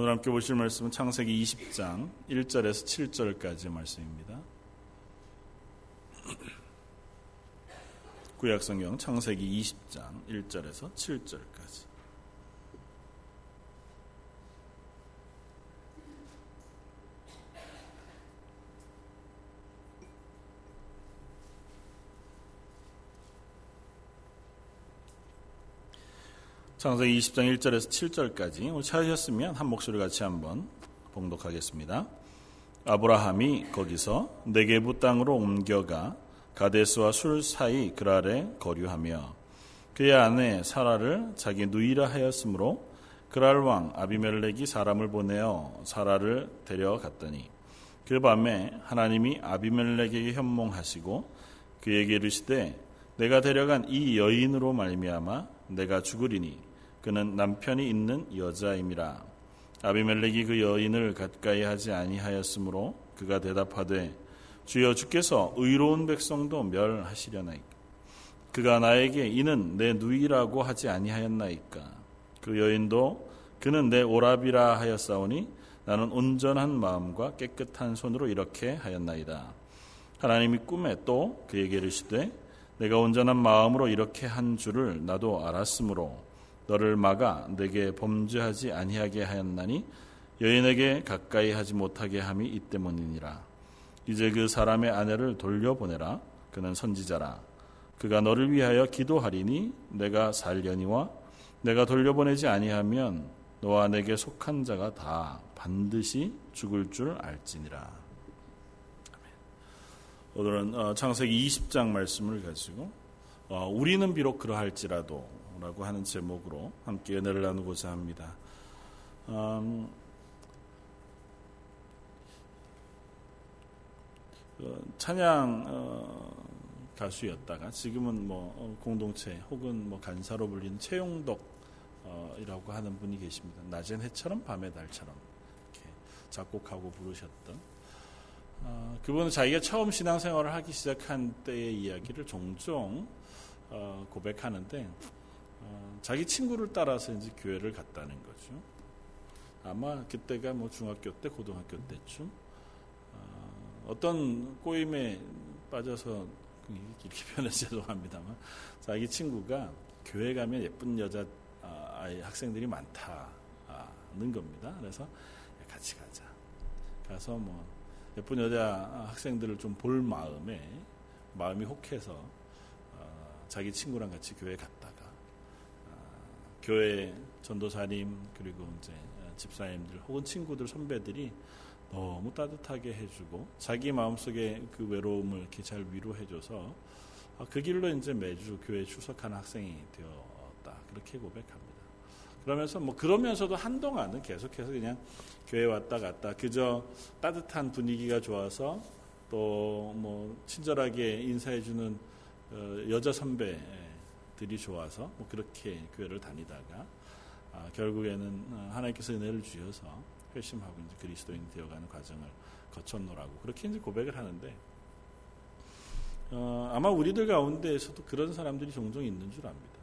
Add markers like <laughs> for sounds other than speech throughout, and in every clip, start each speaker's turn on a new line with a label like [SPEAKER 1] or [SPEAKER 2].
[SPEAKER 1] 오늘 함께 보실 말씀은 창세기 20장 1절에서 7절까지 말씀입니다. 구약성경 창세기 20장 1절에서 7절까지 창세기 20장 1절에서 7절까지 오늘 찾으셨으면 한 목소리 같이 한번 봉독하겠습니다. 아브라함이 거기서 네게부 땅으로 옮겨가 가데스와 술 사이 그랄에 거류하며 그의 아내 사라를 자기 누이라 하였으므로 그랄 왕 아비멜렉이 사람을 보내어 사라를 데려갔더니 그 밤에 하나님이 아비멜렉에게 현몽하시고 그에게 이르시되 내가 데려간 이 여인으로 말미암아 내가 죽으리니 그는 남편이 있는 여자임이라. 아비멜렉이 그 여인을 가까이 하지 아니하였으므로 그가 대답하되 주여 주께서 의로운 백성도 멸하시려나이까. 그가 나에게 이는 내 누이라고 하지 아니하였나이까. 그 여인도 그는 내 오랍이라 하였사오니 나는 온전한 마음과 깨끗한 손으로 이렇게 하였나이다. 하나님이 꿈에 또 그에게 이르시되 내가 온전한 마음으로 이렇게 한 줄을 나도 알았으므로 너를 막아 내게 범죄하지 아니하게 하였나니 여인에게 가까이 하지 못하게 함이 이 때문이니라. 이제 그 사람의 아내를 돌려보내라. 그는 선지자라. 그가 너를 위하여 기도하리니 내가 살려니와 내가 돌려보내지 아니하면 너와 내게 속한 자가 다 반드시 죽을 줄 알지니라. 오늘은 어, 창세기 20장 말씀을 가지고 어, 우리는 비록 그러할지라도 라고 하는 제목으로 함께 은혜를 나누고자 합니다. 음, 어, 찬양 어, 가수였다가 지금은 뭐 어, 공동체 혹은 뭐 간사로 불리는 최용덕이라고 하는 분이 계십니다. 낮엔 해처럼 밤의 달처럼 작곡하고 부르셨던 어, 그분은 자기가 처음 신앙생활을 하기 시작한 때의 이야기를 종종 어, 고백하는데 어, 자기 친구를 따라서 이제 교회를 갔다는 거죠. 아마 그때가 뭐 중학교 때, 고등학교 때쯤 어, 어떤 꼬임에 빠져서 이렇게 <laughs> 표현 죄송합니다만 자기 친구가 교회 가면 예쁜 여자 아, 아이 학생들이 많다는 겁니다. 그래서 같이 가자. 가서 뭐 예쁜 여자 학생들을 좀 볼 마음에 마음이 혹해서 어, 자기 친구랑 같이 교회 갔다가 교회 전도사님 그리고 이제 집사님들 혹은 친구들 선배들이 너무 따뜻하게 해주고 자기 마음속에 그 외로움을 이렇게 잘 위로해줘서 아, 그 길로 이제 매주 교회 출석하는 학생이 되었다 그렇게 고백합니다. 그러면서 뭐 그러면서도 한동안은 계속해서 그냥 교회 왔다 갔다 그저 따뜻한 분위기가 좋아서 또 뭐 친절하게 인사해주는 어, 여자 선배 들이 좋아서 뭐 그렇게 교회를 다니다가 아, 결국에는 어, 하나님께서 은혜를 주셔서 회심하고 이제 그리스도인 되어가는 과정을 거쳤노라고 그렇게 이제 고백을 하는데 어, 아마 우리들 가운데에서도 그런 사람들이 종종 있는 줄 압니다.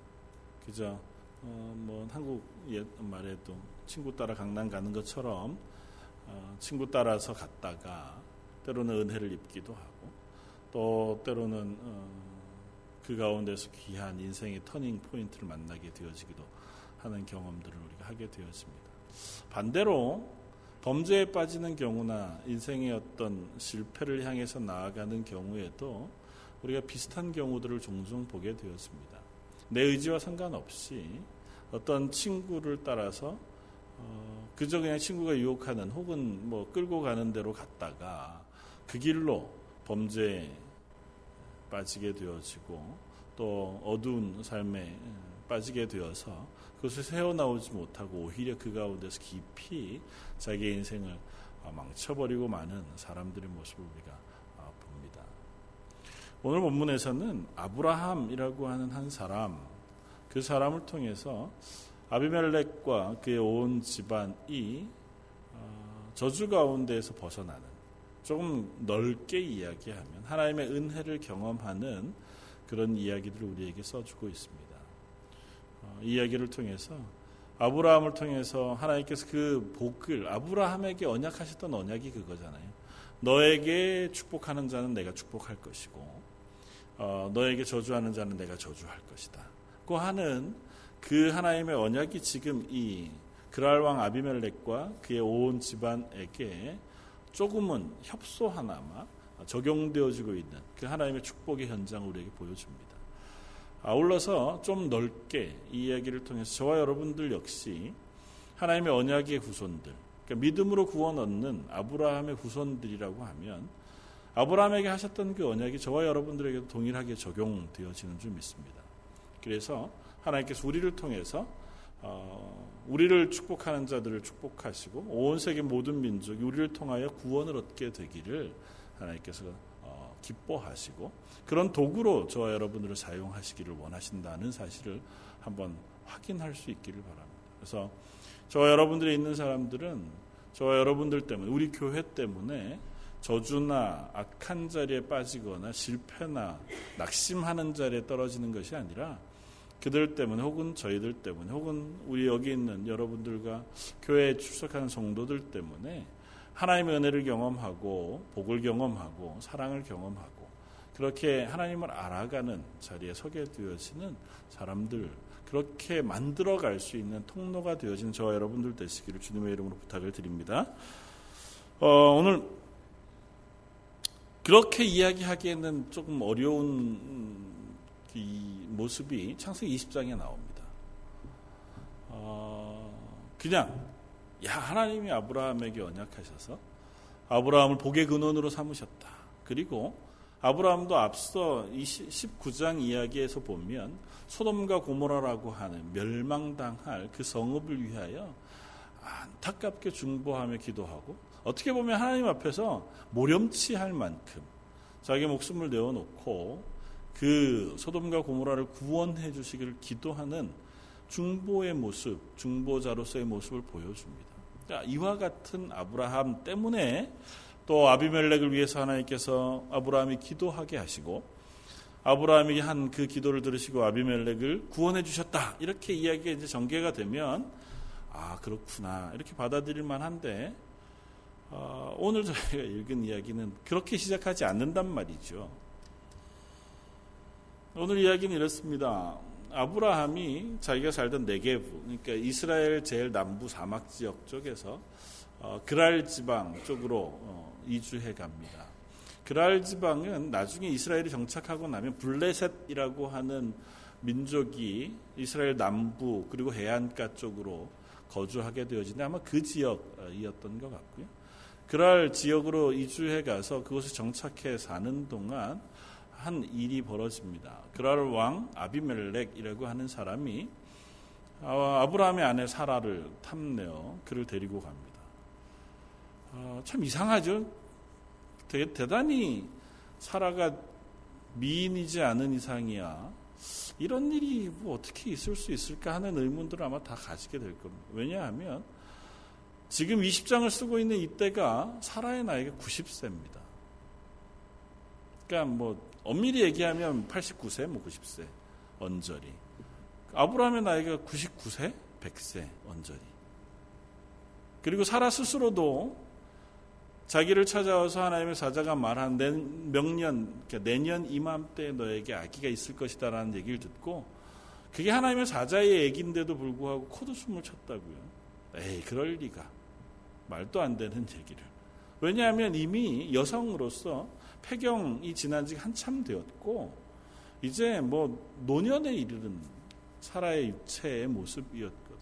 [SPEAKER 1] 그저 어, 뭐 한국 옛 말에도 친구 따라 강남 가는 것처럼 어, 친구 따라서 갔다가 때로는 은혜를 입기도 하고 또 때로는 어, 그 가운데서 귀한 인생의 터닝 포인트를 만나게 되어지기도 하는 경험들을 우리가 하게 되었습니다. 반대로 범죄에 빠지는 경우나 인생의 어떤 실패를 향해서 나아가는 경우에도 우리가 비슷한 경우들을 종종 보게 되었습니다. 내 의지와 상관없이 어떤 친구를 따라서 어, 그저 그냥 친구가 유혹하는 혹은 뭐 끌고 가는 대로 갔다가 그 길로 범죄에 빠지게 되어지고 또 어두운 삶에 빠지게 되어서 그것을 세워나오지 못하고 오히려 그 가운데서 깊이 자기의 인생을 망쳐버리고 마는 사람들의 모습을 우리가 아, 봅니다. 오늘 본문에서는 아브라함이라고 하는 한 사람, 그 사람을 통해서 아비멜렉과 그의 온 집안이 어, 저주 가운데에서 벗어나는 조금 넓게 이야기하면 하나님의 은혜를 경험하는 그런 이야기들을 우리에게 써주고 있습니다. 어, 이 이야기를 통해서 아브라함을 통해서 하나님께서 그 복을 아브라함에게 언약하셨던 언약이 그거잖아요. 너에게 축복하는 자는 내가 축복할 것이고 어, 너에게 저주하는 자는 내가 저주할 것이다. 고 하는 그 하나님의 언약이 지금 이 그랄 왕 아비멜렉과 그의 온 집안에게 조금은 협소 하나마 적용되어지고 있는 그 하나님의 축복의 현장을 우리에게 보여줍니다. 아울러서 좀 넓게 이 이야기를 통해서 저와 여러분들 역시 하나님의 언약의 후손들, 그러니까 믿음으로 구원 얻는 아브라함의 후손들이라고 하면 아브라함에게 하셨던 그 언약이 저와 여러분들에게도 동일하게 적용되어지는 줄 믿습니다. 그래서 하나님께서 우리를 통해서 어, 우리를 축복하는 자들을 축복하시고 온 세계 모든 민족이 우리를 통하여 구원을 얻게 되기를 하나님께서 어, 기뻐하시고 그런 도구로 저와 여러분들을 사용하시기를 원하신다는 사실을 한번 확인할 수 있기를 바랍니다. 그래서 저와 여러분들이 있는 사람들은 저와 여러분들 때문에 우리 교회 때문에 저주나 악한 자리에 빠지거나 실패나 낙심하는 자리에 떨어지는 것이 아니라 그들 때문에 혹은 저희들 때문에 혹은 우리 여기 있는 여러분들과 교회에 출석하는 성도들 때문에 하나님의 은혜를 경험하고 복을 경험하고 사랑을 경험하고 그렇게 하나님을 알아가는 자리에 서게 되어지는 사람들 그렇게 만들어 갈 수 있는 통로가 되어진 저와 여러분들 되시기를 주님의 이름으로 부탁을 드립니다. 어, 오늘 그렇게 이야기하기에는 조금 어려운 이 모습이 창세기 20장에 나옵니다. 어, 그냥 야 하나님이 아브라함에게 언약하셔서 아브라함을 복의 근원으로 삼으셨다. 그리고 아브라함도 앞서 19장 이야기에서 보면 소돔과 고모라라고 하는 멸망당할 그 성읍을 위하여 안타깝게 중보하며 기도하고 어떻게 보면 하나님 앞에서 모렴치할 만큼 자기 목숨을 내어놓고 그 소돔과 고모라를 구원해 주시기를 기도하는 중보의 모습, 중보자로서의 모습을 보여줍니다. 그러니까 이와 같은 아브라함 때문에 또 아비멜렉을 위해서 하나님께서 아브라함이 기도하게 하시고 아브라함이 한 그 기도를 들으시고 아비멜렉을 구원해 주셨다. 이렇게 이야기가 이제 전개가 되면 아 그렇구나 이렇게 받아들일 만한데 어, 오늘 저희가 읽은 이야기는 그렇게 시작하지 않는단 말이죠. 오늘 이야기는 이렇습니다. 아브라함이 자기가 살던 네게부, 그러니까 이스라엘 제일 남부 사막 지역 쪽에서 어, 그랄 지방 쪽으로 어, 이주해 갑니다. 그랄 지방은 나중에 이스라엘이 정착하고 나면 블레셋이라고 하는 민족이 이스라엘 남부 그리고 해안가 쪽으로 거주하게 되어지는데 아마 그 지역이었던 것 같고요. 그랄 지역으로 이주해 가서 그곳에 정착해 사는 동안 한 일이 벌어집니다. 그랄 왕 아비멜렉이라고 하는 사람이 아, 아브라함의 아내 사라를 탐내어 그를 데리고 갑니다. 아, 참 이상하죠. 대단히 사라가 미인이지 않은 이상이야. 이런 일이 뭐 어떻게 있을 수 있을까 하는 의문들을 아마 다 가지게 될 겁니다. 왜냐하면 지금 20장을 쓰고 있는 이때가 사라의 나이가 90세입니다. 그러니까 뭐 엄밀히 얘기하면 89세, 뭐 90세 언저리. 아브라함의 나이가 99세, 100세 언저리. 그리고 사라 스스로도 자기를 찾아와서 하나님의 사자가 말한 명년, 그러니까 내년 이맘때 너에게 아기가 있을 것이다라는 얘기를 듣고 그게 하나님의 사자의 얘기인데도 불구하고 코웃음을 쳤다고요. 에이, 그럴 리가. 말도 안 되는 얘기를. 왜냐하면 이미 여성으로서 폐경이 지난 지 한참 되었고 이제 뭐 노년에 이르는 사라의 육체의 모습이었거든요.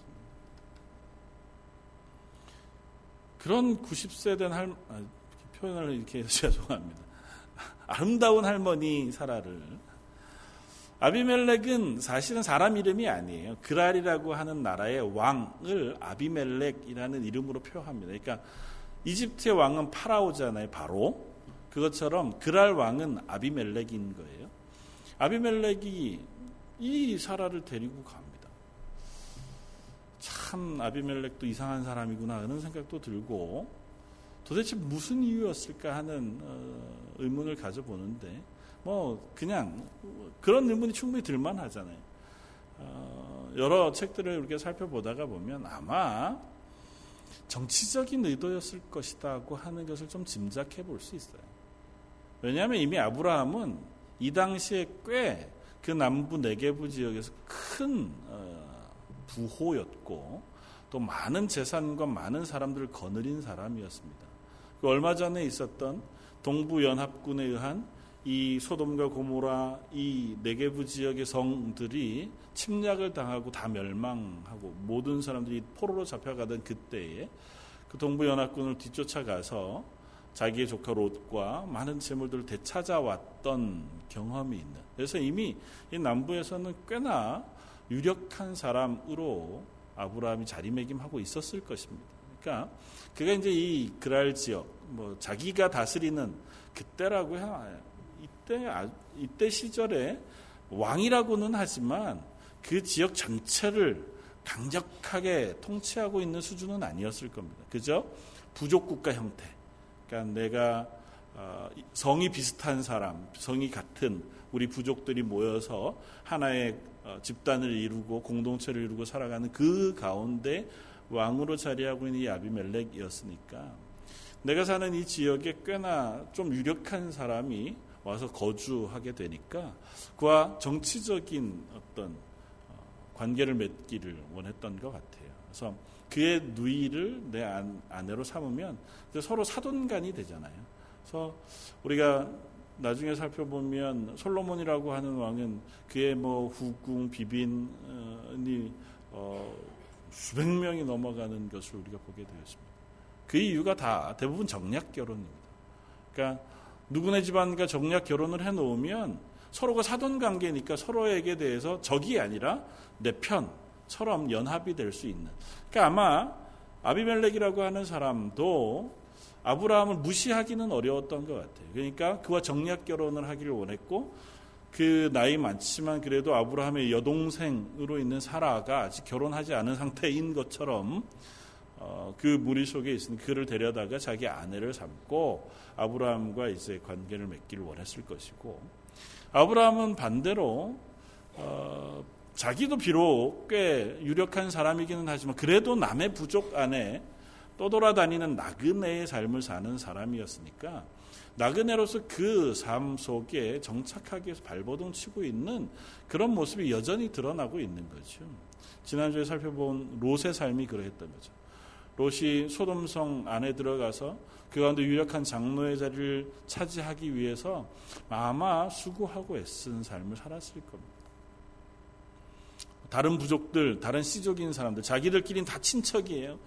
[SPEAKER 1] 그런 90세 된 할, 아, 표현을 이렇게 해서 <laughs> 죄송합니다. 아름다운 할머니 사라를 아비멜렉은 사실은 사람 이름이 아니에요. 그랄이라고 하는 나라의 왕을 아비멜렉이라는 이름으로 표합니다. 그러니까 이집트의 왕은 파라오잖아요. 바로 그것처럼 그랄 왕은 아비멜렉인 거예요. 아비멜렉이 이 사라를 데리고 갑니다. 참 아비멜렉도 이상한 사람이구나 하는 생각도 들고 도대체 무슨 이유였을까 하는 어, 의문을 가져보는데 뭐 그냥 그런 의문이 충분히 들만 하잖아요. 어, 여러 책들을 이렇게 살펴보다가 보면 아마 정치적인 의도였을 것이다고 하는 것을 좀 짐작해 볼 수 있어요. 왜냐하면 이미 아브라함은 이 당시에 꽤 그 남부 네게부 지역에서 큰 어, 부호였고 또 많은 재산과 많은 사람들을 거느린 사람이었습니다. 그 얼마 전에 있었던 동부 연합군에 의한 이 소돔과 고모라 이 네게부 지역의 성들이 침략을 당하고 다 멸망하고 모든 사람들이 포로로 잡혀가던 그때에 그 동부 연합군을 뒤쫓아가서 자기의 조카 롯과 많은 재물들을 되찾아왔던 경험이 있는. 그래서 이미 이 남부에서는 꽤나 유력한 사람으로 아브라함이 자리매김하고 있었을 것입니다. 그러니까 그가 이제 이 그랄 지역, 뭐 자기가 다스리는 그때라고 해야 이때 아, 이때 시절에 왕이라고는 하지만 그 지역 전체를 강력하게 통치하고 있는 수준은 아니었을 겁니다. 그죠? 부족 국가 형태. 그러니까 내가 어, 성이 비슷한 사람, 성이 같은 우리 부족들이 모여서 하나의 어, 집단을 이루고 공동체를 이루고 살아가는 그 가운데 왕으로 자리하고 있는 이 아비멜렉이었으니까 내가 사는 이 지역에 꽤나 좀 유력한 사람이 와서 거주하게 되니까 그와 정치적인 어떤 어, 관계를 맺기를 원했던 것 같아요. 그래서 그의 누이를 내 아내로 삼으면 서로 사돈간이 되잖아요. 그래서 우리가 나중에 살펴보면 솔로몬이라고 하는 왕은 그의 뭐 후궁 비빈이 어, 수백 명이 넘어가는 것을 우리가 보게 되었습니다. 그 이유가 다 대부분 정략 결혼입니다. 그러니까 누구네 집안과 정략 결혼을 해놓으면 서로가 사돈 관계니까 서로에게 대해서 적이 아니라 내 편 처럼 연합이 될 수 있는. 그러니까 아마 아비멜렉이라고 하는 사람도 아브라함을 무시하기는 어려웠던 것 같아요. 그러니까 그와 정략 결혼을 하기를 원했고 그 나이 많지만 그래도 아브라함의 여동생으로 있는 사라가 아직 결혼하지 않은 상태인 것처럼 어, 그 무리 속에 있는 그를 데려다가 자기 아내를 삼고 아브라함과 이제 관계를 맺기를 원했을 것이고 아브라함은 반대로 어, 자기도 비록 꽤 유력한 사람이기는 하지만 그래도 남의 부족 안에 떠돌아다니는 나그네의 삶을 사는 사람이었으니까 나그네로서 그 삶 속에 정착하기 위해서 발버둥 치고 있는 그런 모습이 여전히 드러나고 있는 거죠. 지난주에 살펴본 롯의 삶이 그러했던 거죠. 롯이 소돔성 안에 들어가서 그 가운데 유력한 장로의 자리를 차지하기 위해서 아마 수고하고 애쓴 삶을 살았을 겁니다. 다른 부족들, 다른 시족인 사람들, 자기들끼리는 다 친척이에요.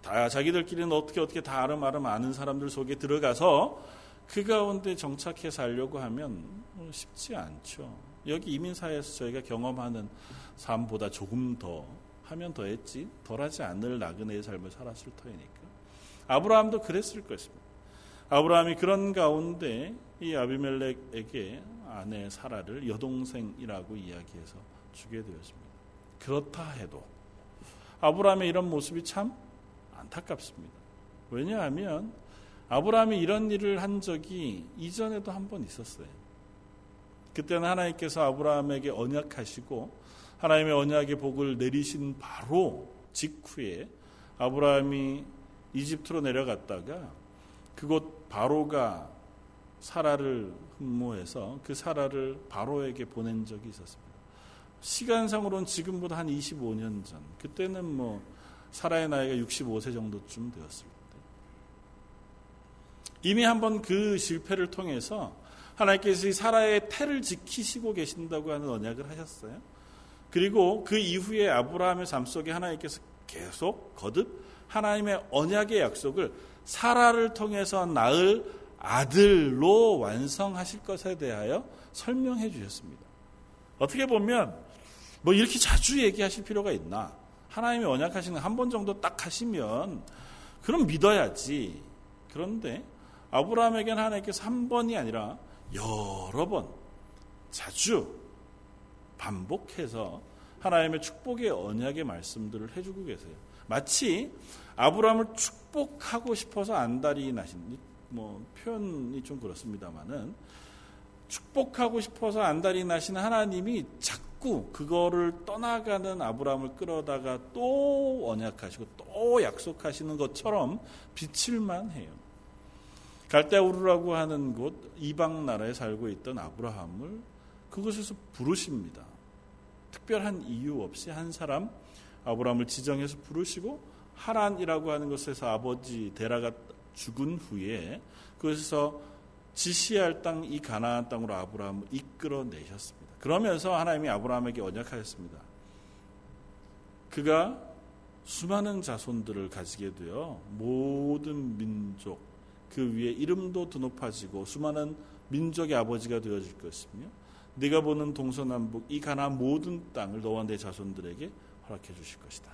[SPEAKER 1] 다 자기들끼리는 어떻게 어떻게 다 아름아름 아는 사람들 속에 들어가서 그 가운데 정착해 살려고 하면 쉽지 않죠. 여기 이민사회에서 저희가 경험하는 삶보다 조금 더 하면 더 했지 덜하지 않을 나그네의 삶을 살았을 터이니까. 아브라함도 그랬을 것입니다. 아브라함이 그런 가운데 이 아비멜렉에게 아내 사라를 여동생이라고 이야기해서 주게 되었습니다. 그렇다 해도 아브라함의 이런 모습이 참 안타깝습니다. 왜냐하면 아브라함이 이런 일을 한 적이 이전에도 한 번 있었어요. 그때는 하나님께서 아브라함에게 언약하시고 하나님의 언약의 복을 내리신 바로 직후에 아브라함이 이집트로 내려갔다가 그곳 바로가 사라를 흠모해서 그 사라를 바로에게 보낸 적이 있었습니다. 시간상으로는 지금보다 한 25년 전. 그때는 뭐 사라의 나이가 65세 정도쯤 되었을 때. 이미 한번 그 실패를 통해서 하나님께서 사라의 태를 지키시고 계신다고 하는 언약을 하셨어요. 그리고 그 이후에 아브라함의 삶 속에 하나님께서 계속 거듭 하나님의 언약의 약속을 사라를 통해서 낳을 아들로 완성하실 것에 대하여 설명해 주셨습니다. 어떻게 보면 뭐 이렇게 자주 얘기하실 필요가 있나? 하나님이 언약하시는 한 번 정도 딱 하시면 그럼 믿어야지. 그런데 아브라함에게는 하나님께서 한 번이 아니라 여러 번 자주 반복해서 하나님의 축복의 언약의 말씀들을 해주고 계세요. 마치 아브라함을 축복하고 싶어서 안달이 나신 뭐 표현이 좀 그렇습니다만은 축복하고 싶어서 안달이 나시는 하나님이 자꾸 자꾸 그거를 떠나가는 아브라함을 끌어다가 또 언약하시고 또 약속하시는 것처럼 비칠만 해요. 갈대우르라고 하는 곳 이방 나라에 살고 있던 아브라함을 그곳에서 부르십니다. 특별한 이유 없이 한 사람 아브라함을 지정해서 부르시고 하란이라고 하는 곳에서 아버지 데라가 죽은 후에 그것에서 지시할 땅 이 가나안 땅으로 아브라함을 이끌어 내셨습니다. 그러면서 하나님이 아브라함에게 언약하였습니다. 그가 수많은 자손들을 가지게 되어 모든 민족 그 위에 이름도 드높아지고 수많은 민족의 아버지가 되어질 것이며 네가 보는 동서남북 이 가나안 모든 땅을 너와 내 자손들에게 허락해 주실 것이다.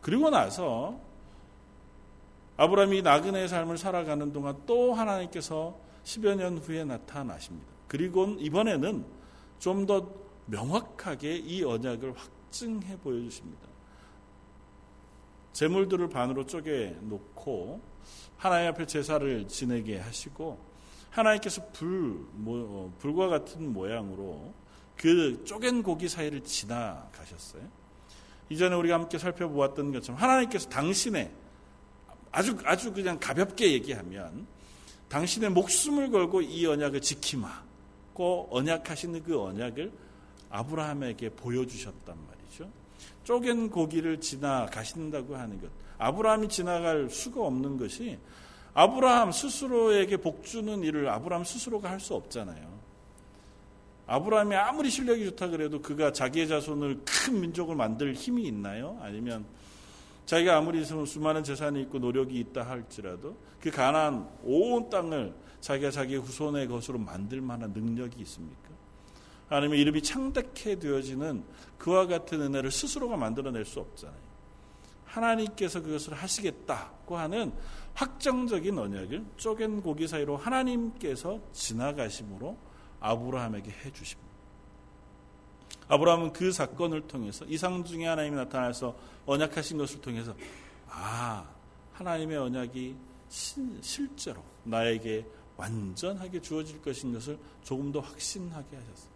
[SPEAKER 1] 그리고 나서 아브라함이 나그네의 삶을 살아가는 동안 또 하나님께서 10여 년 후에 나타나십니다. 그리고 이번에는 좀 더 명확하게 이 언약을 확증해 보여주십니다. 재물들을 반으로 쪼개 놓고 하나님 앞에 제사를 지내게 하시고 하나님께서 불, 뭐, 불과 같은 모양으로 그 쪼갠 고기 사이를 지나가셨어요. 이전에 우리가 함께 살펴보았던 것처럼 하나님께서 당신의 아주 아주 그냥 가볍게 얘기하면 당신의 목숨을 걸고 이 언약을 지키마 고 언약하시는 그 언약을 아브라함에게 보여주셨단 말이죠. 쪼갠 고기를 지나가신다고 하는 것. 아브라함이 지나갈 수가 없는 것이 아브라함 스스로에게 복주는 일을 아브라함 스스로가 할 수 없잖아요. 아브라함이 아무리 실력이 좋다 그래도 그가 자기의 자손을 큰 민족을 만들 힘이 있나요? 아니면 자기가 아무리 수많은 재산이 있고 노력이 있다 할지라도 그 가난 온 땅을 자기가 자기의 후손의 것으로 만들 만한 능력이 있습니까? 아니면 이름이 창대케 되어지는 그와 같은 은혜를 스스로가 만들어낼 수 없잖아요. 하나님께서 그것을 하시겠다고 하는 확정적인 언약을 쪼갠 고기 사이로 하나님께서 지나가심으로 아브라함에게 해주십니다. 아브라함은 그 사건을 통해서 이상 중에 하나님이 나타나서 언약하신 것을 통해서 아 하나님의 언약이 신, 실제로 나에게 완전하게 주어질 것인 것을 조금 더 확신하게 하셨어요.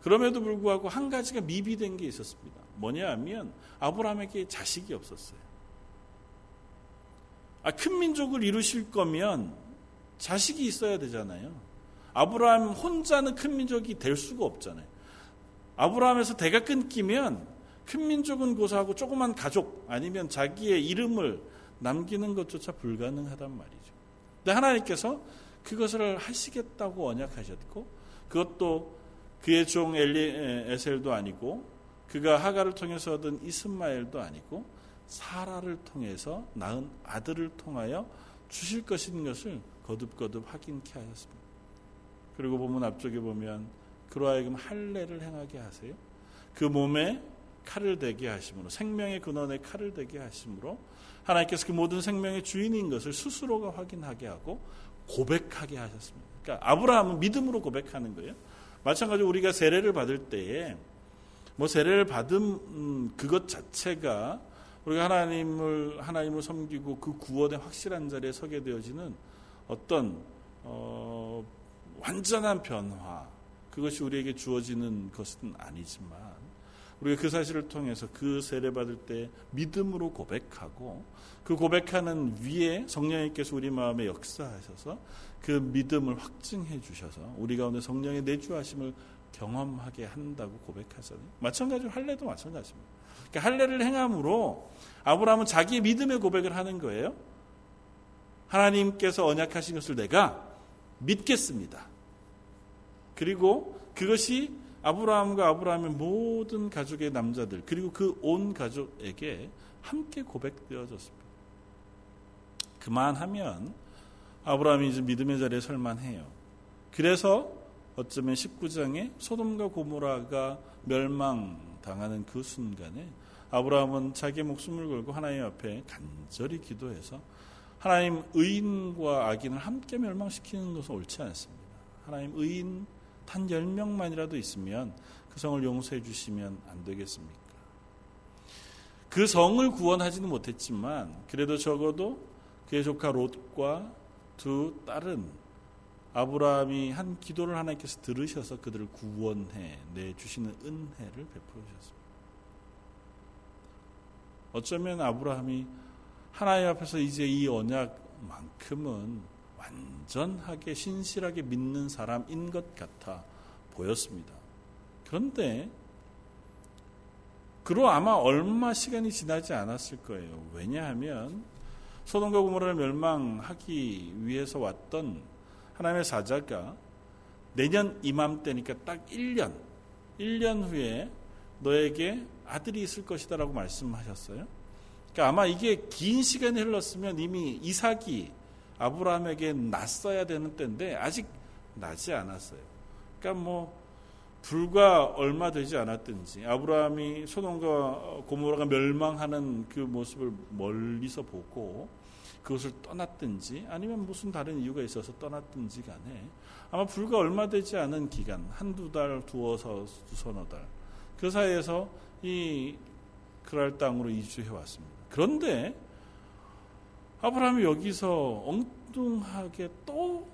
[SPEAKER 1] 그럼에도 불구하고 한 가지가 미비된 게 있었습니다. 뭐냐 하면 아브라함에게 자식이 없었어요. 아, 큰 민족을 이루실 거면 자식이 있어야 되잖아요. 아브라함 혼자는 큰 민족이 될 수가 없잖아요. 아브라함에서 대가 끊기면 큰 민족은 고사하고 조그만 가족 아니면 자기의 이름을 남기는 것조차 불가능하단 말이죠. 근데 하나님께서 그것을 하시겠다고 언약하셨고 그것도 그의 종 엘리 에셀도 아니고 그가 하가를 통해서 얻은 이스마엘도 아니고 사라를 통해서 낳은 아들을 통하여 주실 것인 것을 거듭거듭 확인케 하셨습니다. 그리고 보면 앞쪽에 보면 그로 하여금 할례를 행하게 하세요. 그 몸에 칼을 대게 하심으로 생명의 근원에 칼을 대게 하심으로 하나님께서 그 모든 생명의 주인인 것을 스스로가 확인하게 하고 고백하게 하셨습니다. 그러니까 아브라함은 믿음으로 고백하는 거예요. 마찬가지로 우리가 세례를 받을 때에 뭐 세례를 받은 음, 그것 자체가 우리가 하나님을 하나님을 섬기고 그 구원의 확실한 자리에 서게 되어지는 어떤 어, 완전한 변화 그것이 우리에게 주어지는 것은 아니지만 우리가 그 사실을 통해서 그 세례 받을 때 믿음으로 고백하고 그 고백하는 위에 성령님께서 우리 마음에 역사하셔서 그 믿음을 확증해 주셔서 우리 가운데 성령의 내주하심을 경험하게 한다고 고백하잖아요. 마찬가지로 할례도 마찬가지입니다. 그러니까 할례를 행함으로 아브라함은 자기의 믿음의 고백을 하는 거예요. 하나님께서 언약하신 것을 내가 믿겠습니다. 그리고 그것이 아브라함과 아브라함의 모든 가족의 남자들 그리고 그 온 가족에게 함께 고백되어졌습니다. 그만하면 아브라함이 이제 믿음의 자리에 설만해요. 그래서 어쩌면 19장에 소돔과 고모라가 멸망당하는 그 순간에 아브라함은 자기 목숨을 걸고 하나님 앞에 간절히 기도해서 하나님 의인과 악인을 함께 멸망시키는 것은 옳지 않습니다. 하나님 의인 단 10명만이라도 있으면 그 성을 용서해 주시면 안 되겠습니까? 그 성을 구원하지는 못했지만 그래도 적어도 그의 조카 롯과 두 딸은 아브라함이 한 기도를 하나님께서 들으셔서 그들을 구원해 내 주시는 은혜를 베풀어 주셨습니다. 어쩌면 아브라함이 하나님 앞에서 이제 이 언약만큼은 완전하게 신실하게 믿는 사람인 것 같아 보였습니다. 그런데 그로 아마 얼마 시간이 지나지 않았을 거예요. 왜냐하면 소돔과 고모라를 멸망하기 위해서 왔던 하나님의 사자가 내년 이맘때니까 딱 1년, 1년 후에 너에게 아들이 있을 것이다라고 말씀하셨어요. 그러니까 아마 이게 긴 시간이 흘렀으면 이미 이삭이 아브라함에게 났어야 되는 때인데 아직 나지 않았어요. 그러니까 뭐 불과 얼마 되지 않았든지 아브라함이 소돔과 고모라가 멸망하는 그 모습을 멀리서 보고 그것을 떠났든지 아니면 무슨 다른 이유가 있어서 떠났든지 간에 아마 불과 얼마 되지 않은 기간 한두 달 두어서 두서너 달 그 사이에서 이 그랄 땅으로 이주해 왔습니다. 그런데 아브라함이 여기서 엉뚱하게 또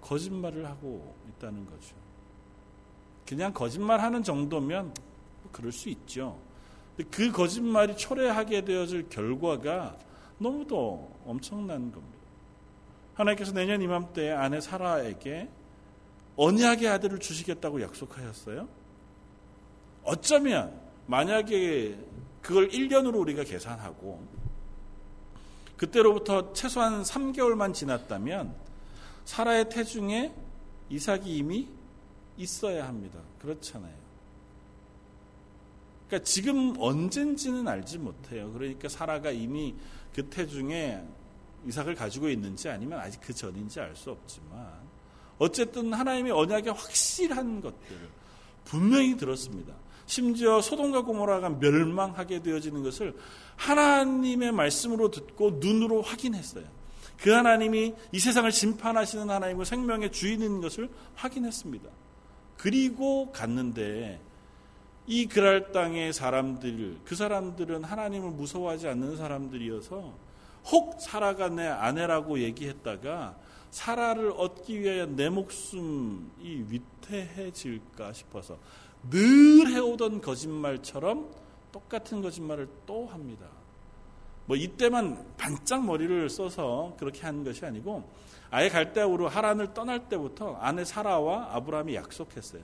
[SPEAKER 1] 거짓말을 하고 있다는 거죠. 그냥 거짓말 하는 정도면 그럴 수 있죠. 그 거짓말이 초래하게 되어질 결과가 너무도 엄청난 겁니다. 하나님께서 내년 이맘때 아내 사라에게 언약의 아들을 주시겠다고 약속하셨어요. 어쩌면 만약에 그걸 1년으로 우리가 계산하고 그때로부터 최소한 3개월만 지났다면 사라의 태중에 이삭이 이미 있어야 합니다. 그렇잖아요. 그러니까 지금 언젠지는 알지 못해요. 그러니까 사라가 이미 그 태중에 이삭을 가지고 있는지 아니면 아직 그 전인지 알 수 없지만 어쨌든 하나님의 언약의 확실한 것들을 분명히 들었습니다. 심지어 소돔과 고모라가 멸망하게 되어지는 것을 하나님의 말씀으로 듣고 눈으로 확인했어요. 그 하나님이 이 세상을 심판하시는 하나님과 생명의 주인인 것을 확인했습니다. 그리고 갔는데 이 그랄 땅의 사람들, 그 사람들은 하나님을 무서워하지 않는 사람들이어서 혹 사라가 내 아내라고 얘기했다가 사라를 얻기 위하여 내 목숨이 위태해질까 싶어서 늘 해오던 거짓말처럼 똑같은 거짓말을 또 합니다. 뭐 이때만 반짝 머리를 써서 그렇게 한 것이 아니고 아예 갈대아우로 하란을 떠날 때부터 아내 사라와 아브라함이 약속했어요.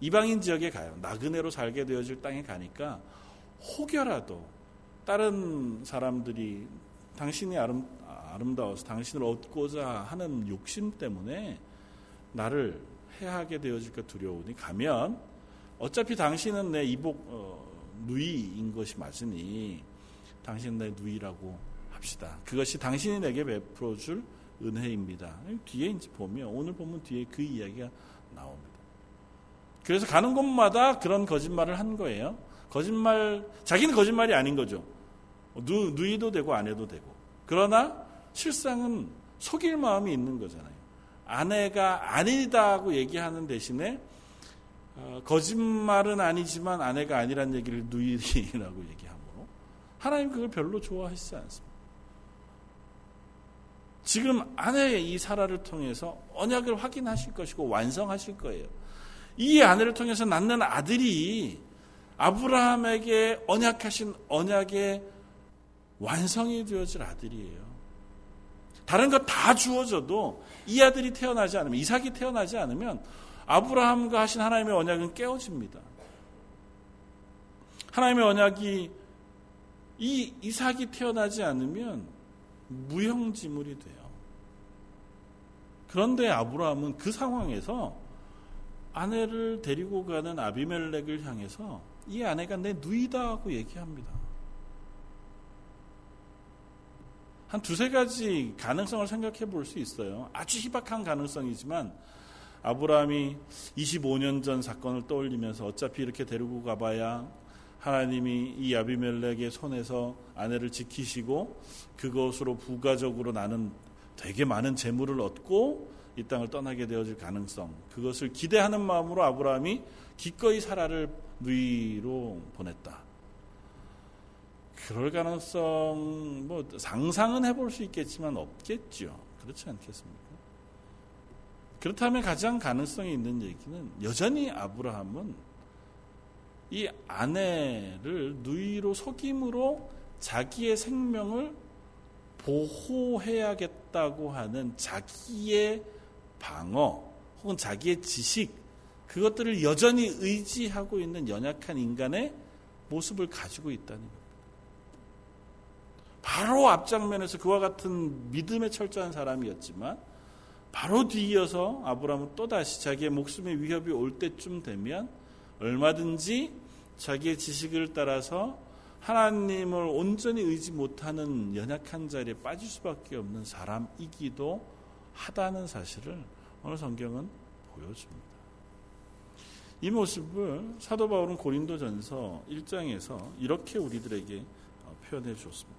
[SPEAKER 1] 이방인 지역에 가요. 나그네로 살게 되어질 땅에 가니까 혹여라도 다른 사람들이 당신이 아름, 아름다워서 당신을 얻고자 하는 욕심 때문에 나를 해하게 되어질까 두려우니 가면 어차피 당신은 내 이복 어, 누이인 것이 맞으니 당신 내 누이라고 합시다. 그것이 당신이 내게 베풀어 줄 은혜입니다. 뒤에 이제 보면 오늘 보면 뒤에 그 이야기가 나옵니다. 그래서 가는 곳마다 그런 거짓말을 한 거예요. 거짓말 자기는 거짓말이 아닌 거죠. 누, 누이도 되고 아내도 되고. 그러나 실상은 속일 마음이 있는 거잖아요. 아내가 아니다고 얘기하는 대신에 어, 거짓말은 아니지만 아내가 아니란 얘기를 누이라고 얘기하므로 하나님 그걸 별로 좋아하시지 않습니다. 지금 아내의 이 사라를 통해서 언약을 확인하실 것이고 완성하실 거예요. 이 아내를 통해서 낳는 아들이 아브라함에게 언약하신 언약의 완성이 되어질 아들이에요. 다른 거다 주어져도 이 아들이 태어나지 않으면 이삭이 태어나지 않으면 아브라함과 하신 하나님의 언약은 깨어집니다. 하나님의 언약이 이 이삭이 태어나지 않으면 무형지물이 돼요. 그런데 아브라함은 그 상황에서 아내를 데리고 가는 아비멜렉을 향해서 이 아내가 내 누이다 하고 얘기합니다. 한 두세 가지 가능성을 생각해 볼 수 있어요. 아주 희박한 가능성이지만 아브라함이 25년 전 사건을 떠올리면서 어차피 이렇게 데리고 가봐야 하나님이 이 아비멜렉의 손에서 아내를 지키시고 그것으로 부가적으로 나는 되게 많은 재물을 얻고 이 땅을 떠나게 되어질 가능성 그것을 기대하는 마음으로 아브라함이 기꺼이 사라를 누이로 보냈다. 그럴 가능성 뭐 상상은 해볼 수 있겠지만 없겠죠. 그렇지 않겠습니까? 그렇다면 가장 가능성이 있는 얘기는 여전히 아브라함은 이 아내를 누이로 속임으로 자기의 생명을 보호해야겠다고 하는 자기의 방어 혹은 자기의 지식 그것들을 여전히 의지하고 있는 연약한 인간의 모습을 가지고 있다는 겁니다. 바로 앞장면에서 그와 같은 믿음에 철저한 사람이었지만 바로 뒤이어서 아브라함은 또다시 자기의 목숨의 위협이 올 때쯤 되면 얼마든지 자기의 지식을 따라서 하나님을 온전히 의지 못하는 연약한 자리에 빠질 수밖에 없는 사람이기도 하다는 사실을 오늘 성경은 보여줍니다. 이 모습을 사도 바울은 고린도전서 1장에서 이렇게 우리들에게 어, 표현해 주었습니다.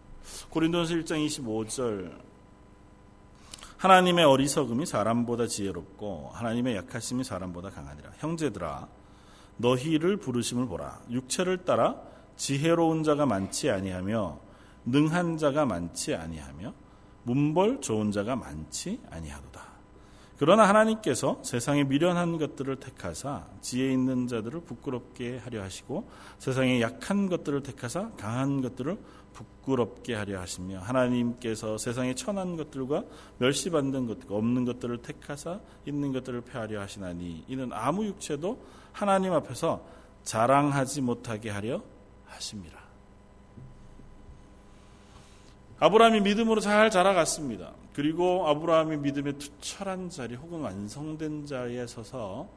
[SPEAKER 1] 고린도전서 1장 25절 하나님의 어리석음이 사람보다 지혜롭고 하나님의 약하심이 사람보다 강하니라. 형제들아 너희를 부르심을 보라. 육체를 따라 지혜로운 자가 많지 아니하며 능한 자가 많지 아니하며 문벌 좋은 자가 많지 아니하도다. 그러나 하나님께서 세상에 미련한 것들을 택하사 지혜 있는 자들을 부끄럽게 하려 하시고 세상에 약한 것들을 택하사 강한 것들을 부끄럽게 하려 하시며 하나님께서 세상에 천한 것들과 멸시받는 것과 없는 것들을 택하사 있는 것들을 폐하려 하시나니 이는 아무 육체도 하나님 앞에서 자랑하지 못하게 하려 하십니다. 아브라함이 믿음으로 잘 자라갔습니다. 그리고 아브라함이 믿음의 투철한 자리 혹은 완성된 자리에 서서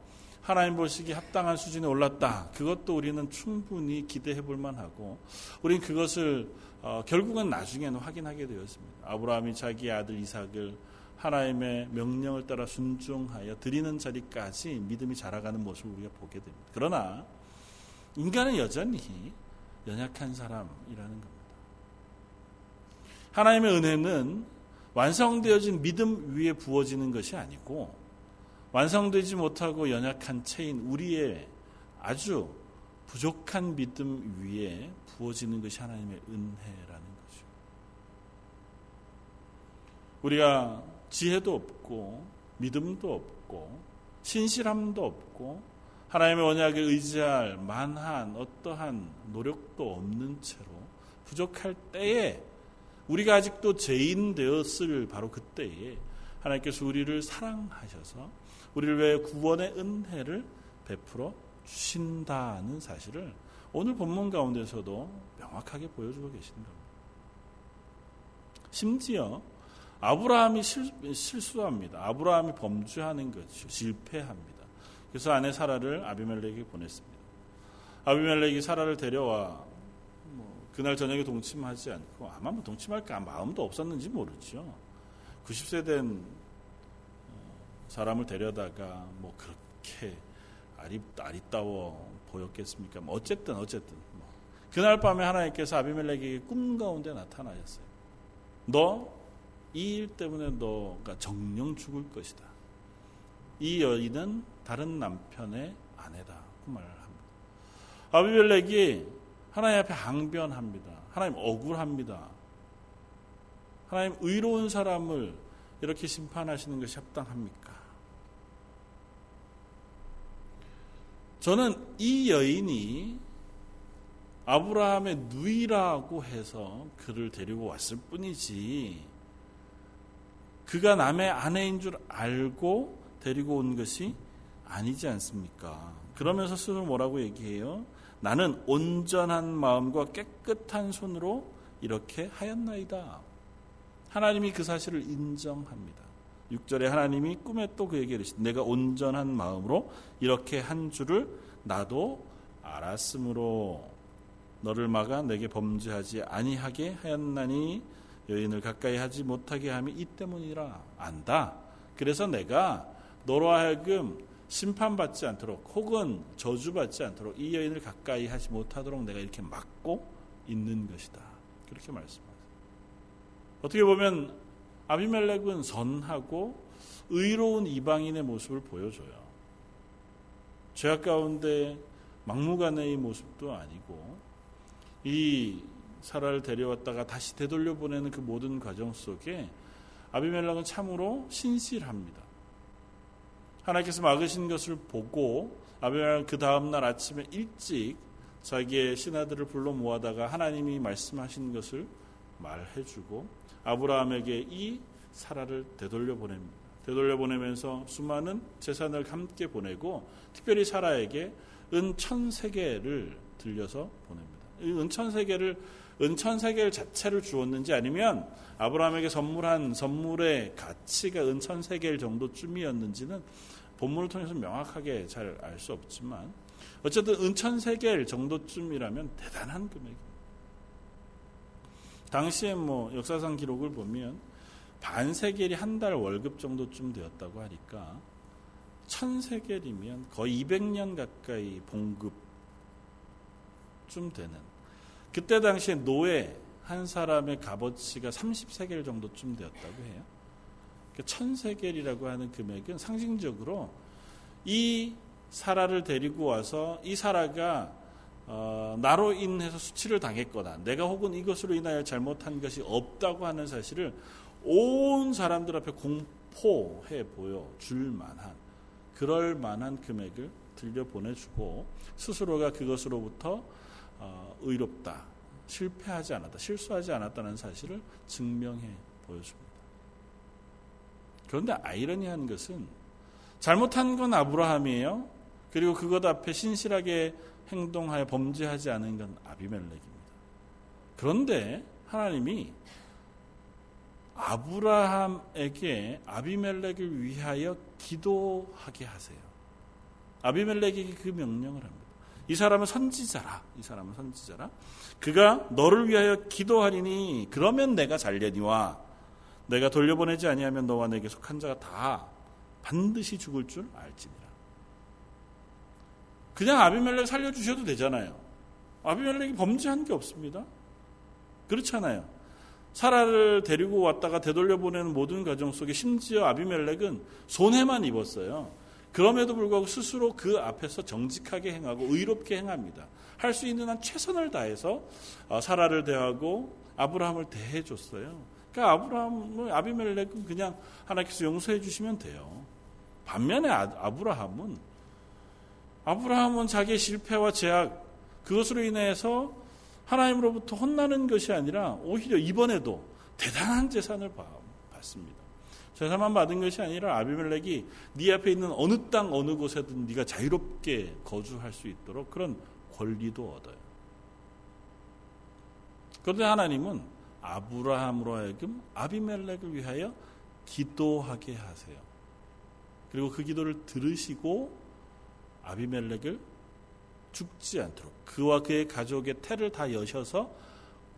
[SPEAKER 1] 하나님 보시기 합당한 수준에 올랐다. 그것도 우리는 충분히 기대해 볼 만하고 우리는 그것을 어, 결국은 나중에는 확인하게 되었습니다. 아브라함이 자기 아들 이삭을 하나님의 명령을 따라 순종하여 드리는 자리까지 믿음이 자라가는 모습을 우리가 보게 됩니다. 그러나 인간은 여전히 연약한 사람이라는 겁니다. 하나님의 은혜는 완성되어진 믿음 위에 부어지는 것이 아니고 완성되지 못하고 연약한 체인 우리의 아주 부족한 믿음 위에 부어지는 것이 하나님의 은혜라는 거죠. 우리가 지혜도 없고 믿음도 없고 신실함도 없고 하나님의 언약에 의지할 만한 어떠한 노력도 없는 채로 부족할 때에 우리가 아직도 죄인 되었을 바로 그때에 하나님께서 우리를 사랑하셔서 우리를 위해 구원의 은혜를 베풀어 주신다는 사실을 오늘 본문 가운데서도 명확하게 보여주고 계시는 겁니다. 심지어 아브라함이 실, 수합니다 아브라함이 범죄하는 것이 실패합니다. 그래서 아내 사라를 아비멜렉에게 보냈습니다. 아비멜렉이 사라를 데려와 뭐 그날 저녁에 동침하지 않고 아마 뭐 동침할까 마음도 없었는지 모르죠. 90세 된 어, 사람을 데려다가 뭐 그렇게 아리, 아리따워 보였겠습니까? 뭐 어쨌든 어쨌든 뭐. 그날 밤에 하나님께서 아비멜렉에게 꿈 가운데 나타나셨어요. 너 이 일 때문에 너가 정령 죽을 것이다. 이 여인은 다른 남편의 아내다. 그 말을 합니다. 아비멜렉이 하나님 앞에 항변합니다. 하나님 억울합니다. 하나님 의로운 사람을 이렇게 심판하시는 것이 합당합니까? 저는 이 여인이 아브라함의 누이라고 해서 그를 데리고 왔을 뿐이지 그가 남의 아내인 줄 알고 데리고 온 것이 아니지 않습니까? 그러면서 스스로 뭐라고 얘기해요? 나는 온전한 마음과 깨끗한 손으로 이렇게 하였나이다. 하나님이 그 사실을 인정합니다. 6절에 하나님이 꿈에 또 그에게 이르시 내가 온전한 마음으로 이렇게 한 줄을 나도 알았으므로 너를 막아 내게 범죄하지 아니하게 하였나니 여인을 가까이 하지 못하게 함이 이 때문이라 안다. 그래서 내가 너로 하여금 심판받지 않도록 혹은 저주받지 않도록 이 여인을 가까이 하지 못하도록 내가 이렇게 막고 있는 것이다. 그렇게 말씀하세요. 어떻게 보면 아비멜렉은 선하고 의로운 이방인의 모습을 보여줘요. 죄악 가운데 막무가내의 모습도 아니고 이 사라를 데려왔다가 다시 되돌려 보내는 그 모든 과정 속에 아비멜렉은 참으로 신실합니다. 하나님께서 막으신 것을 보고 아비멜렉 그 다음 날 아침에 일찍 자기의 신하들을 불러 모아다가 하나님이 말씀하신 것을 말해주고 아브라함에게 이 사라를 되돌려 보냅니다. 되돌려 보내면서 수많은 재산을 함께 보내고 특별히 사라에게 은 천세계를 들려서 보냅니다. 이 은천세계를 은천세계 자체를 주었는지 아니면 아브라함에게 선물한 선물의 가치가 은천세계 정도쯤이었는지는 본문을 통해서 명확하게 잘 알 수 없지만 어쨌든 은천세계 정도쯤이라면 대단한 금액입니다. 당시에 뭐 역사상 기록을 보면 반세겔이 한 달 월급 정도쯤 되었다고 하니까 천세겔이면 거의 200년 가까이 봉급쯤 되는 그때 당시에 노예 한 사람의 값어치가 30세겔 정도쯤 되었다고 해요. 그러니까 천세겔이라고 하는 금액은 상징적으로 이 사라를 데리고 와서 이 사라가 어, 나로 인해서 수치를 당했거나 내가 혹은 이것으로 인하여 잘못한 것이 없다고 하는 사실을 온 사람들 앞에 공포해 보여 줄 만한 그럴 만한 금액을 들려 보내주고 스스로가 그것으로부터 어, 의롭다 실패하지 않았다 실수하지 않았다는 사실을 증명해 보여줍니다. 그런데 아이러니한 것은 잘못한 건 아브라함이에요. 그리고 그것 앞에 신실하게 행동하여 범죄하지 않은 건 아비멜렉입니다. 그런데 하나님이 아브라함에게 아비멜렉을 위하여 기도하게 하세요. 아비멜렉에게 그 명령을 합니다. 이 사람은 선지자라. 이 사람은 선지자라. 그가 너를 위하여 기도하리니 그러면 내가 잘려니와 내가 돌려보내지 아니하면 너와 내게 속한 자가 다 반드시 죽을 줄 알지니라. 그냥 아비멜렉 살려주셔도 되잖아요. 아비멜렉이 범죄한 게 없습니다. 그렇잖아요. 사라를 데리고 왔다가 되돌려 보내는 모든 과정 속에 심지어 아비멜렉은 손해만 입었어요. 그럼에도 불구하고 스스로 그 앞에서 정직하게 행하고 의롭게 행합니다. 할 수 있는 한 최선을 다해서 어, 사라를 대하고 아브라함을 대해 줬어요. 그러니까 아브라함, 아비멜렉은 그냥 하나님께서 용서해 주시면 돼요. 반면에 아, 아브라함은 아브라함은 자기의 실패와 제약 그것으로 인해서 하나님으로부터 혼나는 것이 아니라 오히려 이번에도 대단한 재산을 받습니다. 재산만 받은 것이 아니라 아비멜렉이 네 앞에 있는 어느 땅 어느 곳에든 네가 자유롭게 거주할 수 있도록 그런 권리도 얻어요. 그런데 하나님은 아브라함으로 하여금 아비멜렉을 위하여 기도하게 하세요. 그리고 그 기도를 들으시고 아비멜렉을 죽지 않도록 그와 그의 가족의 태를 다 여셔서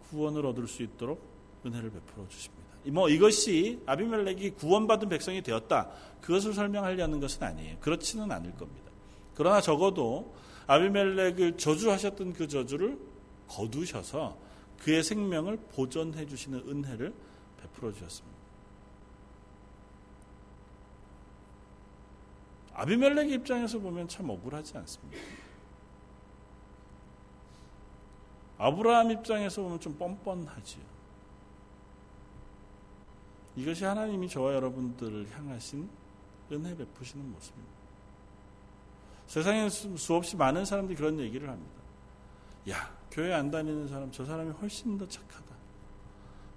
[SPEAKER 1] 구원을 얻을 수 있도록 은혜를 베풀어 주십니다. 뭐 이것이 아비멜렉이 구원받은 백성이 되었다. 그것을 설명하려는 것은 아니에요. 그렇지는 않을 겁니다. 그러나 적어도 아비멜렉을 저주하셨던 그 저주를 거두셔서 그의 생명을 보존해 주시는 은혜를 베풀어 주셨습니다. 아비멜렉 입장에서 보면 참 억울하지 않습니다. 아브라함 입장에서 보면 좀 뻔뻔하지요. 이것이 하나님이 저와 여러분들을 향하신 은혜 베푸시는 모습입니다. 세상에 수없이 많은 사람들이 그런 얘기를 합니다. 야, 교회 안 다니는 사람, 저 사람이 훨씬 더 착하다.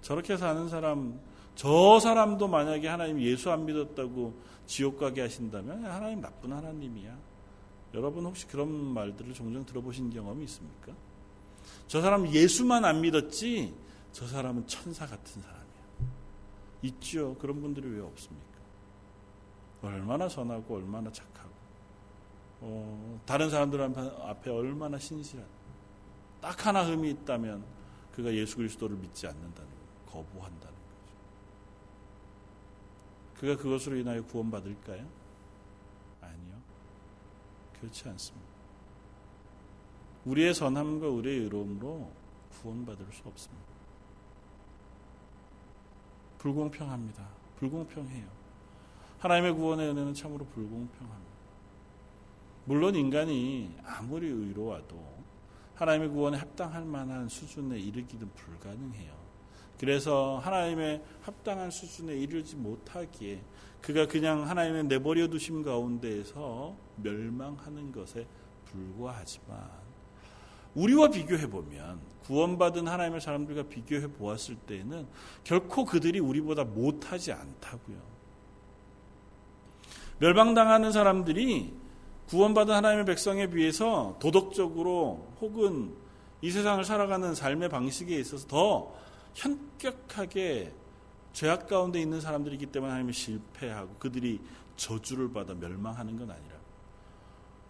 [SPEAKER 1] 저렇게 사는 사람, 저 사람도 만약에 하나님 예수 안 믿었다고 지옥 가게 하신다면 하나님 나쁜 하나님이야. 여러분 혹시 그런 말들을 종종 들어보신 경험이 있습니까? 저 사람 예수만 안 믿었지 저 사람은 천사 같은 사람이야. 있죠. 그런 분들이 왜 없습니까? 얼마나 선하고 얼마나 착하고 어, 다른 사람들 앞에 얼마나 신실한 딱 하나 흠이 있다면 그가 예수 그리스도를 믿지 않는다는 거예요. 거부한다는 거죠. 그가 그것으로 인하여 구원받을까요? 아니요. 그렇지 않습니다. 우리의 선함과 우리의 의로움으로 구원받을 수 없습니다. 불공평합니다. 불공평해요. 하나님의 구원의 은혜는 참으로 불공평합니다. 물론 인간이 아무리 의로워도 하나님의 구원에 합당할 만한 수준에 이르기는 불가능해요. 그래서 하나님의 합당한 수준에 이르지 못하기에 그가 그냥 하나님의 내버려 두심 가운데에서 멸망하는 것에 불과하지만 우리와 비교해 보면 구원받은 하나님의 사람들과 비교해 보았을 때에는 결코 그들이 우리보다 못하지 않다고요. 멸망당하는 사람들이 구원받은 하나님의 백성에 비해서 도덕적으로 혹은 이 세상을 살아가는 삶의 방식에 있어서 더 현격하게 죄악 가운데 있는 사람들이기 때문에 하나님이 실패하고 그들이 저주를 받아 멸망하는 건 아니라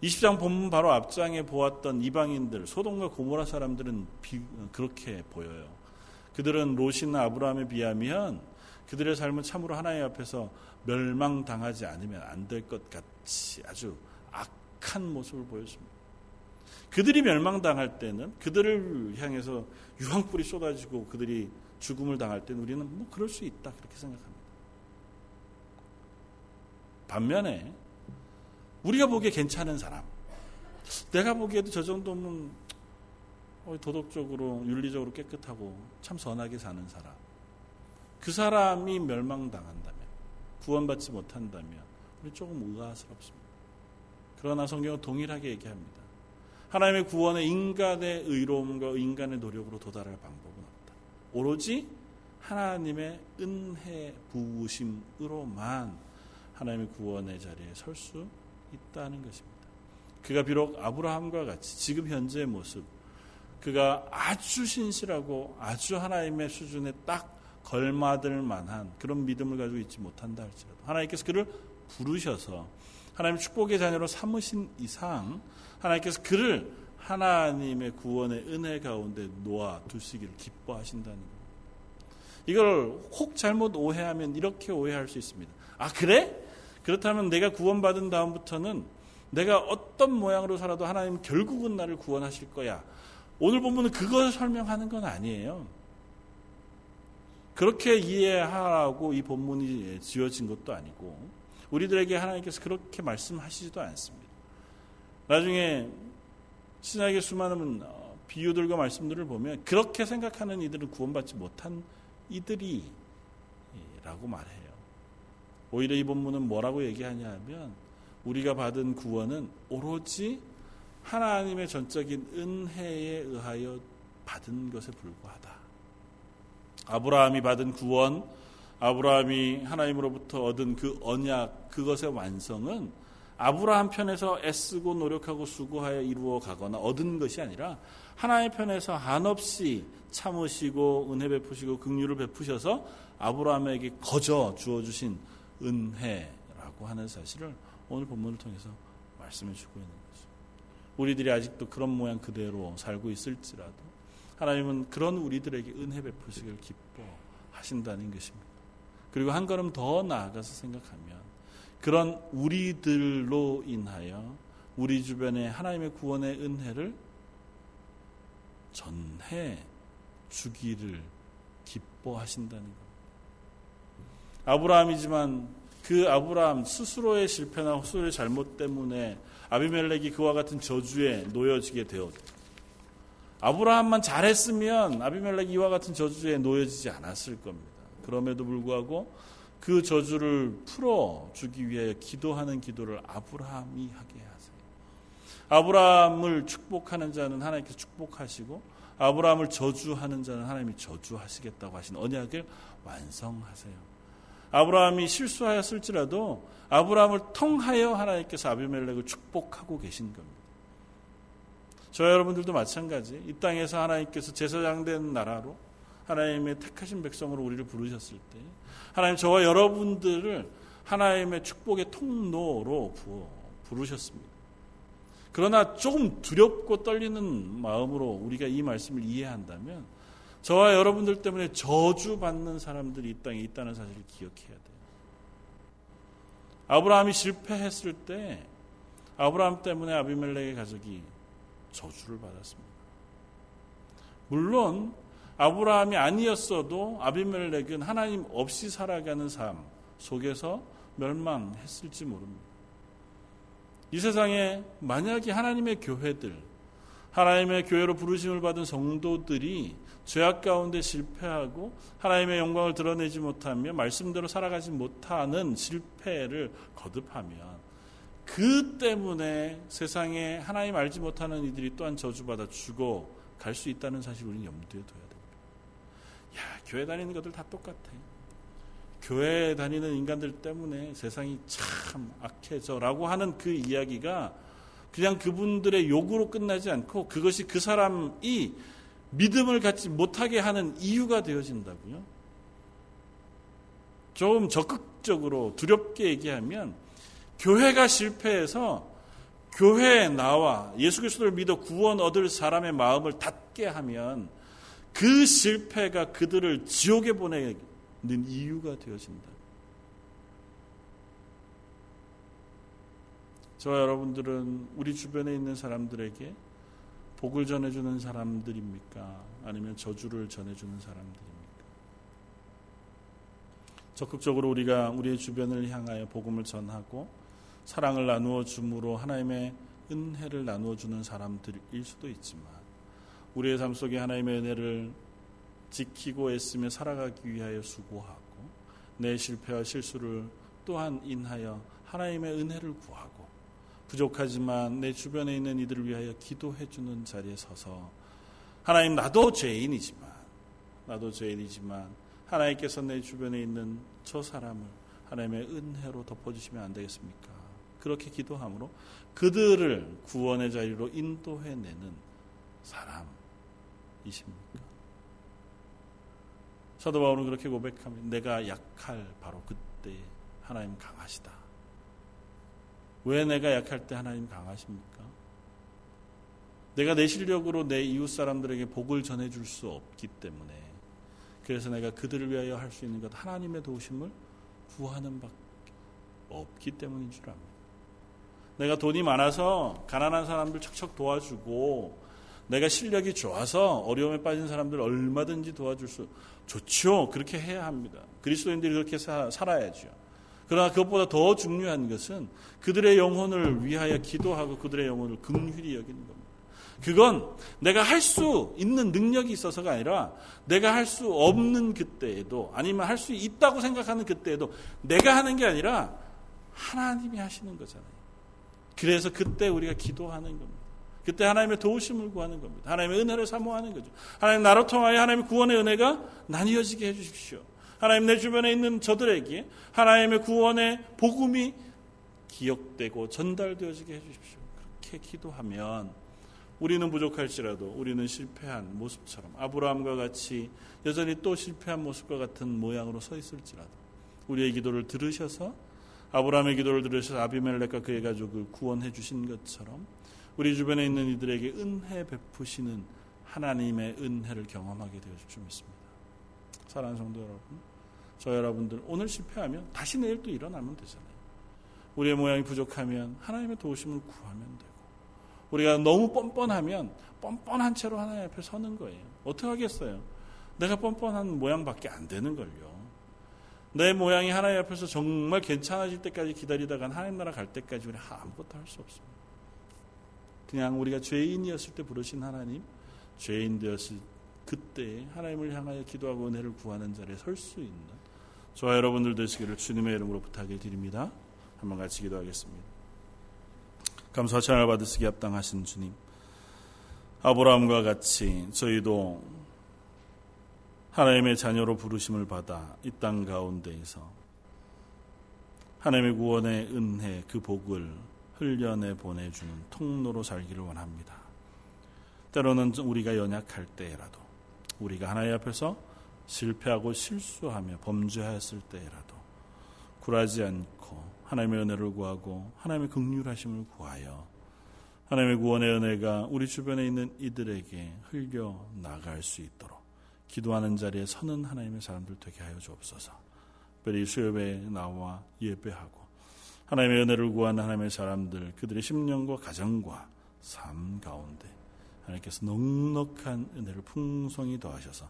[SPEAKER 1] 20장 본문 바로 앞장에 보았던 이방인들 소돔과 고모라 사람들은 비, 그렇게 보여요. 그들은 롯이나 아브라함에 비하면 그들의 삶은 참으로 하나님 앞에서 멸망당하지 않으면 안 될 것 같이 아주 악한 모습을 보였습니다. 그들이 멸망당할 때는 그들을 향해서 유황불이 쏟아지고 그들이 죽음을 당할 때는 우리는 뭐 그럴 수 있다 그렇게 생각합니다. 반면에 우리가 보기에 괜찮은 사람, 내가 보기에도 저 정도면 도덕적으로 윤리적으로 깨끗하고 참 선하게 사는 사람, 그 사람이 멸망당한다면 구원받지 못한다면 우리 조금 의아스럽습니다. 그러나 성경은 동일하게 얘기합니다. 하나님의 구원에 인간의 의로움과 인간의 노력으로 도달할 방법은 없다. 오로지 하나님의 은혜 부으심으로만 하나님의 구원의 자리에 설 수 있다는 것입니다. 그가 비록 아브라함과 같이 지금 현재의 모습, 그가 아주 신실하고 아주 하나님의 수준에 딱 걸맞을 만한 그런 믿음을 가지고 있지 못한다 할지라도 하나님께서 그를 부르셔서 하나님의 축복의 자녀로 삼으신 이상 하나님께서 그를 하나님의 구원의 은혜 가운데 놓아 두시기를 기뻐하신다는 것. 이걸 혹 잘못 오해하면 이렇게 오해할 수 있습니다. 아, 그래? 그렇다면 내가 구원받은 다음부터는 내가 어떤 모양으로 살아도 하나님 결국은 나를 구원하실 거야. 오늘 본문은 그걸 설명하는 건 아니에요. 그렇게 이해하라고 이 본문이 지어진 것도 아니고 우리들에게 하나님께서 그렇게 말씀하시지도 않습니다. 나중에 신약의 수많은 어, 비유들과 말씀들을 보면 그렇게 생각하는 이들은 구원받지 못한 이들이라고 말해요. 오히려 이 본문은 뭐라고 얘기하냐 하면 우리가 받은 구원은 오로지 하나님의 전적인 은혜에 의하여 받은 것에 불과하다. 아브라함이 받은 구원, 아브라함이 하나님으로부터 얻은 그 언약, 그것의 완성은 아브라함 편에서 애쓰고 노력하고 수고하여 이루어 가거나 얻은 것이 아니라 하나님 편에서 한없이 참으시고 은혜 베푸시고 긍휼을 베푸셔서 아브라함에게 거저 주어 주신 은혜라고 하는 사실을 오늘 본문을 통해서 말씀해 주고 있는 거죠. 우리들이 아직도 그런 모양 그대로 살고 있을지라도 하나님은 그런 우리들에게 은혜 베푸시길 기뻐하신다는 것입니다. 그리고 한 걸음 더 나아가서 생각하면 그런 우리들로 인하여 우리 주변에 하나님의 구원의 은혜를 전해 주기를 기뻐하신다는 것. 아브라함이지만 그 아브라함 스스로의 실패나 스스로의 잘못 때문에 아비멜렉이 그와 같은 저주에 놓여지게 되었. 아브라함만 잘했으면 아비멜렉이 이와 같은 저주에 놓여지지 않았을 겁니다. 그럼에도 불구하고 그 저주를 풀어 주기 위하여 기도하는 기도를 아브라함이 하게 하세요. 아브라함을 축복하는 자는 하나님께서 축복하시고 아브라함을 저주하는 자는 하나님이 저주하시겠다고 하신 언약을 완성하세요. 아브라함이 실수하였을지라도 아브라함을 통하여 하나님께서 아비멜렉을 축복하고 계신 겁니다. 저 여러분들도 마찬가지. 이 땅에서 하나님께서 제사장 된 나라로 하나님의 택하신 백성으로 우리를 부르셨을 때 하나님 저와 여러분들을 하나님의 축복의 통로로 부르셨습니다. 그러나 조금 두렵고 떨리는 마음으로 우리가 이 말씀을 이해한다면 저와 여러분들 때문에 저주받는 사람들이 이 땅에 있다는 사실을 기억해야 돼요. 아브라함이 실패했을 때 아브라함 때문에 아비멜렉의 가족이 저주를 받았습니다. 물론 아브라함이 아니었어도 아비멜렉은 하나님 없이 살아가는 삶 속에서 멸망했을지 모릅니다. 이 세상에 만약에 하나님의 교회들, 하나님의 교회로 부르심을 받은 성도들이 죄악 가운데 실패하고 하나님의 영광을 드러내지 못하며 말씀대로 살아가지 못하는 실패를 거듭하면 그 때문에 세상에 하나님 알지 못하는 이들이 또한 저주받아 죽어 갈 수 있다는 사실을 우리는 염두에 둬야. 야, 교회 다니는 것들 다 똑같아. 교회 다니는 인간들 때문에 세상이 참 악해져라고 하는 그 이야기가 그냥 그분들의 욕으로 끝나지 않고 그것이 그 사람이 믿음을 갖지 못하게 하는 이유가 되어진다고요. 좀 적극적으로 두렵게 얘기하면 교회가 실패해서 교회에 나와 예수 그리스도를 믿어 구원 얻을 사람의 마음을 닫게 하면 그 실패가 그들을 지옥에 보내는 이유가 되어진다. 저와 여러분들은 우리 주변에 있는 사람들에게 복을 전해주는 사람들입니까? 아니면 저주를 전해주는 사람들입니까? 적극적으로 우리가 우리의 주변을 향하여 복음을 전하고 사랑을 나누어 줌으로 하나님의 은혜를 나누어 주는 사람들일 수도 있지만 우리의 삶 속에 하나님의 은혜를 지키고 애쓰며 살아가기 위하여 수고하고 내 실패와 실수를 또한 인하여 하나님의 은혜를 구하고 부족하지만 내 주변에 있는 이들을 위하여 기도해 주는 자리에 서서 하나님 나도 죄인이지만 나도 죄인이지만 하나님께서 내 주변에 있는 저 사람을 하나님의 은혜로 덮어주시면 안 되겠습니까? 그렇게 기도함으로 그들을 구원의 자리로 인도해내는 사람 이십니까? 사도 바울은 그렇게 고백하면 내가 약할 바로 그때 하나님 강하시다. 왜 내가 약할 때 하나님 강하십니까? 내가 내 실력으로 내 이웃 사람들에게 복을 전해줄 수 없기 때문에 그래서 내가 그들을 위하여 할 수 있는 것 하나님의 도우심을 구하는 밖에 없기 때문인 줄 압니다. 내가 돈이 많아서 가난한 사람들 척척 도와주고 내가 실력이 좋아서 어려움에 빠진 사람들 얼마든지 도와줄 수 좋죠. 그렇게 해야 합니다. 그리스도인들이 그렇게 사, 살아야죠. 그러나 그것보다 더 중요한 것은 그들의 영혼을 위하여 기도하고 그들의 영혼을 긍휼히 여기는 겁니다. 그건 내가 할 수 있는 능력이 있어서가 아니라 내가 할 수 없는 그때에도 아니면 할 수 있다고 생각하는 그때에도 내가 하는 게 아니라 하나님이 하시는 거잖아요. 그래서 그때 우리가 기도하는 겁니다. 그때 하나님의 도우심을 구하는 겁니다. 하나님의 은혜를 사모하는 거죠. 하나님 나로 통하여 하나님의 구원의 은혜가 나뉘어지게 해주십시오. 하나님 내 주변에 있는 저들에게 하나님의 구원의 복음이 기억되고 전달되어지게 해주십시오. 그렇게 기도하면 우리는 부족할지라도 우리는 실패한 모습처럼 아브라함과 같이 여전히 또 실패한 모습과 같은 모양으로 서 있을지라도 우리의 기도를 들으셔서 아브라함의 기도를 들으셔서 아비멜렉과 그의 가족을 구원해 주신 것처럼 우리 주변에 있는 이들에게 은혜 베푸시는 하나님의 은혜를 경험하게 되어 주십시오 믿습니다. 사랑하는 성도 여러분, 저 여러분들 오늘 실패하면 다시 내일 또 일어나면 되잖아요. 우리의 모양이 부족하면 하나님의 도우심을 구하면 되고 우리가 너무 뻔뻔하면 뻔뻔한 채로 하나님 앞에 서는 거예요. 어떻게 하겠어요? 내가 뻔뻔한 모양밖에 안 되는 걸요. 내 모양이 하나님 앞에서 정말 괜찮아질 때까지 기다리다가 하나님 나라 갈 때까지 우리 아무것도 할 수 없습니다. 그냥 우리가 죄인이었을 때 부르신 하나님, 죄인 되었을 그때 하나님을 향하여 기도하고 은혜를 구하는 자리에 설 수 있는 저와 여러분들 되시기를 주님의 이름으로 부탁을 드립니다. 한번 같이 기도하겠습니다. 감사 찬양을 받으시기 합당하신 주님. 아브라함과 같이 저희도 하나님의 자녀로 부르심을 받아 이 땅 가운데에서 하나님의 구원의 은혜 그 복을 흘려내 보내주는 통로로 살기를 원합니다. 때로는 우리가 연약할 때라도 우리가 하나님 앞에서 실패하고 실수하며 범죄하였을 때라도 굴하지 않고 하나님의 은혜를 구하고 하나님의 극률하심을 구하여 하나님의 구원의 은혜가 우리 주변에 있는 이들에게 흘려 나갈 수 있도록 기도하는 자리에 서는 하나님의 사람들 되게 하여 주옵소서. 특별히 수협에 나와 예배하고 하나님의 은혜를 구하는 하나님의 사람들 그들의 심령과 가정과 삶 가운데 하나님께서 넉넉한 은혜를 풍성히 더하셔서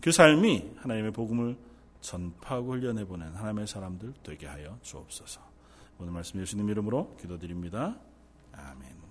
[SPEAKER 1] 그 삶이 하나님의 복음을 전파하고 흘려내보낸 하나님의 사람들 되게 하여 주옵소서. 오늘 말씀 예수님 이름으로 기도드립니다. 아멘.